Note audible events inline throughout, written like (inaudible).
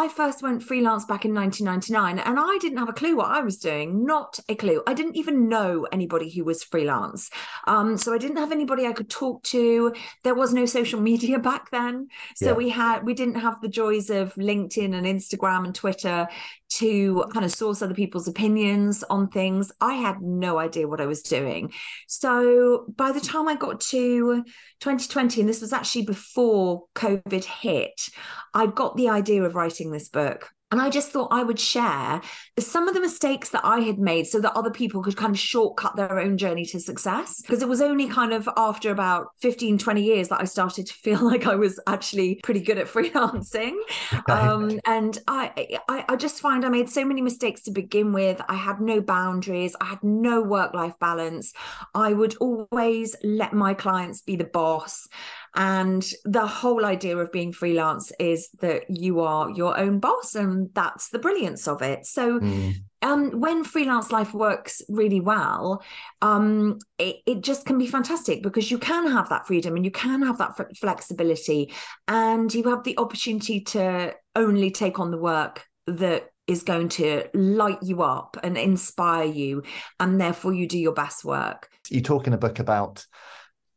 I first went freelance back in 1999 and I didn't have a clue what I was doing, not a clue. I didn't even know anybody who was freelance. Um, so I didn't have anybody I could talk to. There was no social (laughs) media back then. So yeah. we had we didn't have the joys of LinkedIn and Instagram and Twitter to kind of source other people's opinions on things. I had no idea what I was doing. So by the time I got to 2020, and this was actually before COVID hit, I got the idea of writing this book. And I just thought I would share some of the mistakes that I had made so that other people could kind of shortcut their own journey to success. Because it was only kind of after about 15, 20 years that I started to feel (laughs) like I was actually pretty good at freelancing. Um, and I, I, I just find I made so many mistakes to begin with. I had no boundaries, I had no work life balance. I would always let my clients be the boss. And the whole idea of being freelance is that you are your own boss, and that's the brilliance of it. So, mm. um, when freelance life works really well, um, it, it just can be fantastic because you can have that freedom and you can have that f- flexibility, and you have the opportunity to only take on the work that is going to light you up and inspire you and therefore you do your best work you talk in a book about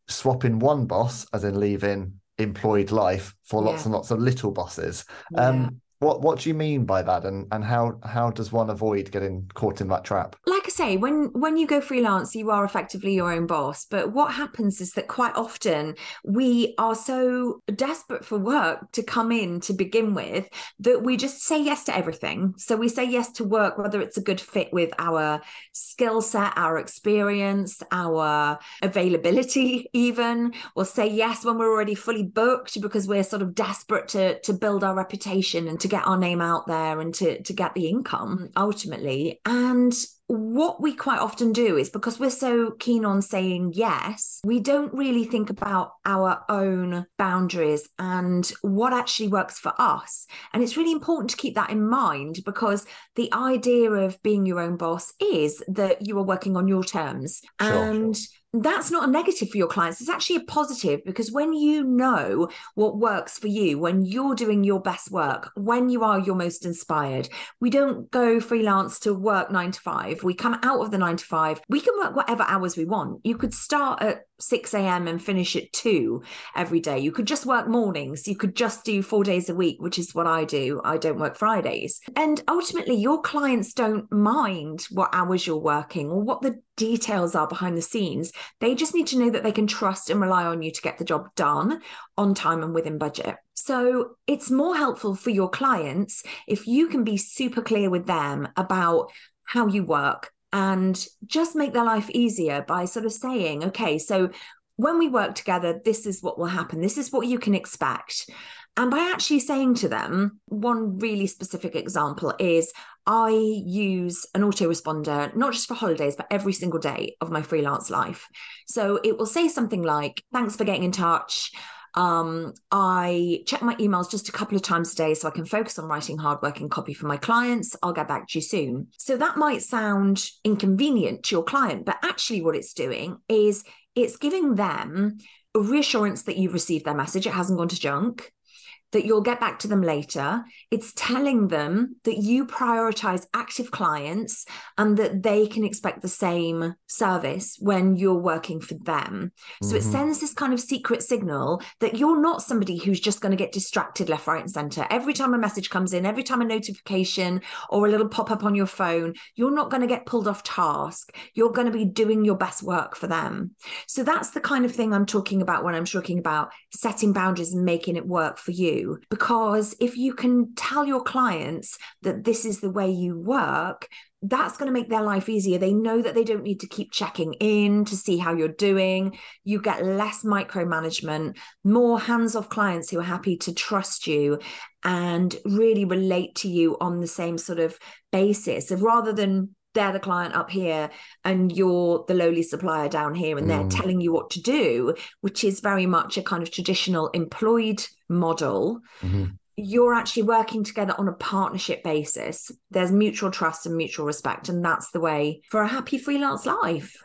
swapping one boss, as in leaving employed life, for lots yeah. and lots of little bosses. Um, what what do you mean by that, and and how how does one avoid getting caught in that trap? Like I say, when when you go freelance, you are effectively your own boss. But what happens is that quite often we are so desperate for work to come in to begin with that we just say yes to everything. So we say yes to work, whether it's a good fit with our skill set, our experience, our availability, even. We'll say yes when we're already fully booked because we're sort of desperate to to build our reputation and to get our name out there and to to get the income ultimately and what we quite often do is because we're so keen on saying yes, we don't really think about our own boundaries and what actually works for us. And it's really important to keep that in mind because the idea of being your own boss is that you are working on your terms. Sure, and sure that's not a negative for your clients. It's actually a positive because when you know what works for you, when you're doing your best work, when you are your most inspired, we don't go freelance to work nine to five. We come out of the nine to five. We can work whatever hours we want. You could start at 6 a.m. and finish at 2 every day. You could just work mornings. You could just do four days a week, which is what I do. I don't work Fridays. And ultimately, your clients don't mind what hours you're working or what the details are behind the scenes. They just need to know that they can trust and rely on you to get the job done on time and within budget. So it's more helpful for your clients if you can be super clear with them about how you work, and just make their life easier by sort of saying, okay, so when we work together, this is what will happen. This is what you can expect. And by actually saying to them, one really specific example is I use an autoresponder, not just for holidays, but every single day of my freelance life. So it will say something like, thanks for getting in touch. Um, I check my emails just a couple of times a day so I can focus on writing hardworking copy for my clients. I'll get back to you soon. So that might sound inconvenient to your client, but actually, what it's doing is it's giving them a reassurance that you've received their message. It hasn't gone to junk that you'll get back to them later. It's telling them that you prioritize active clients and that they can expect the same service when you're working for them. So mm-hmm. it sends this kind of secret signal that you're not somebody who's just going to get distracted left, right, and center. Every time a message comes in, every time a notification or a little pop up on your phone, you're not going to get pulled off task. You're going to be doing your best work for them. So that's the kind of thing I'm talking about when I'm talking about setting boundaries and making it work for you because if you can tell your clients that this is the way you work that's going to make their life easier. They know that they don't need to keep checking in to see how you're doing. You get less micromanagement, more hands off clients who are happy to trust you and really relate to you on the same sort of basis. Rather than they're the client up here and you're the lowly supplier down here and they're mm. telling you what to do which is very much a kind of traditional employed model mm-hmm. you're actually working together on a partnership basis there's mutual trust and mutual respect and that's the way for a happy freelance life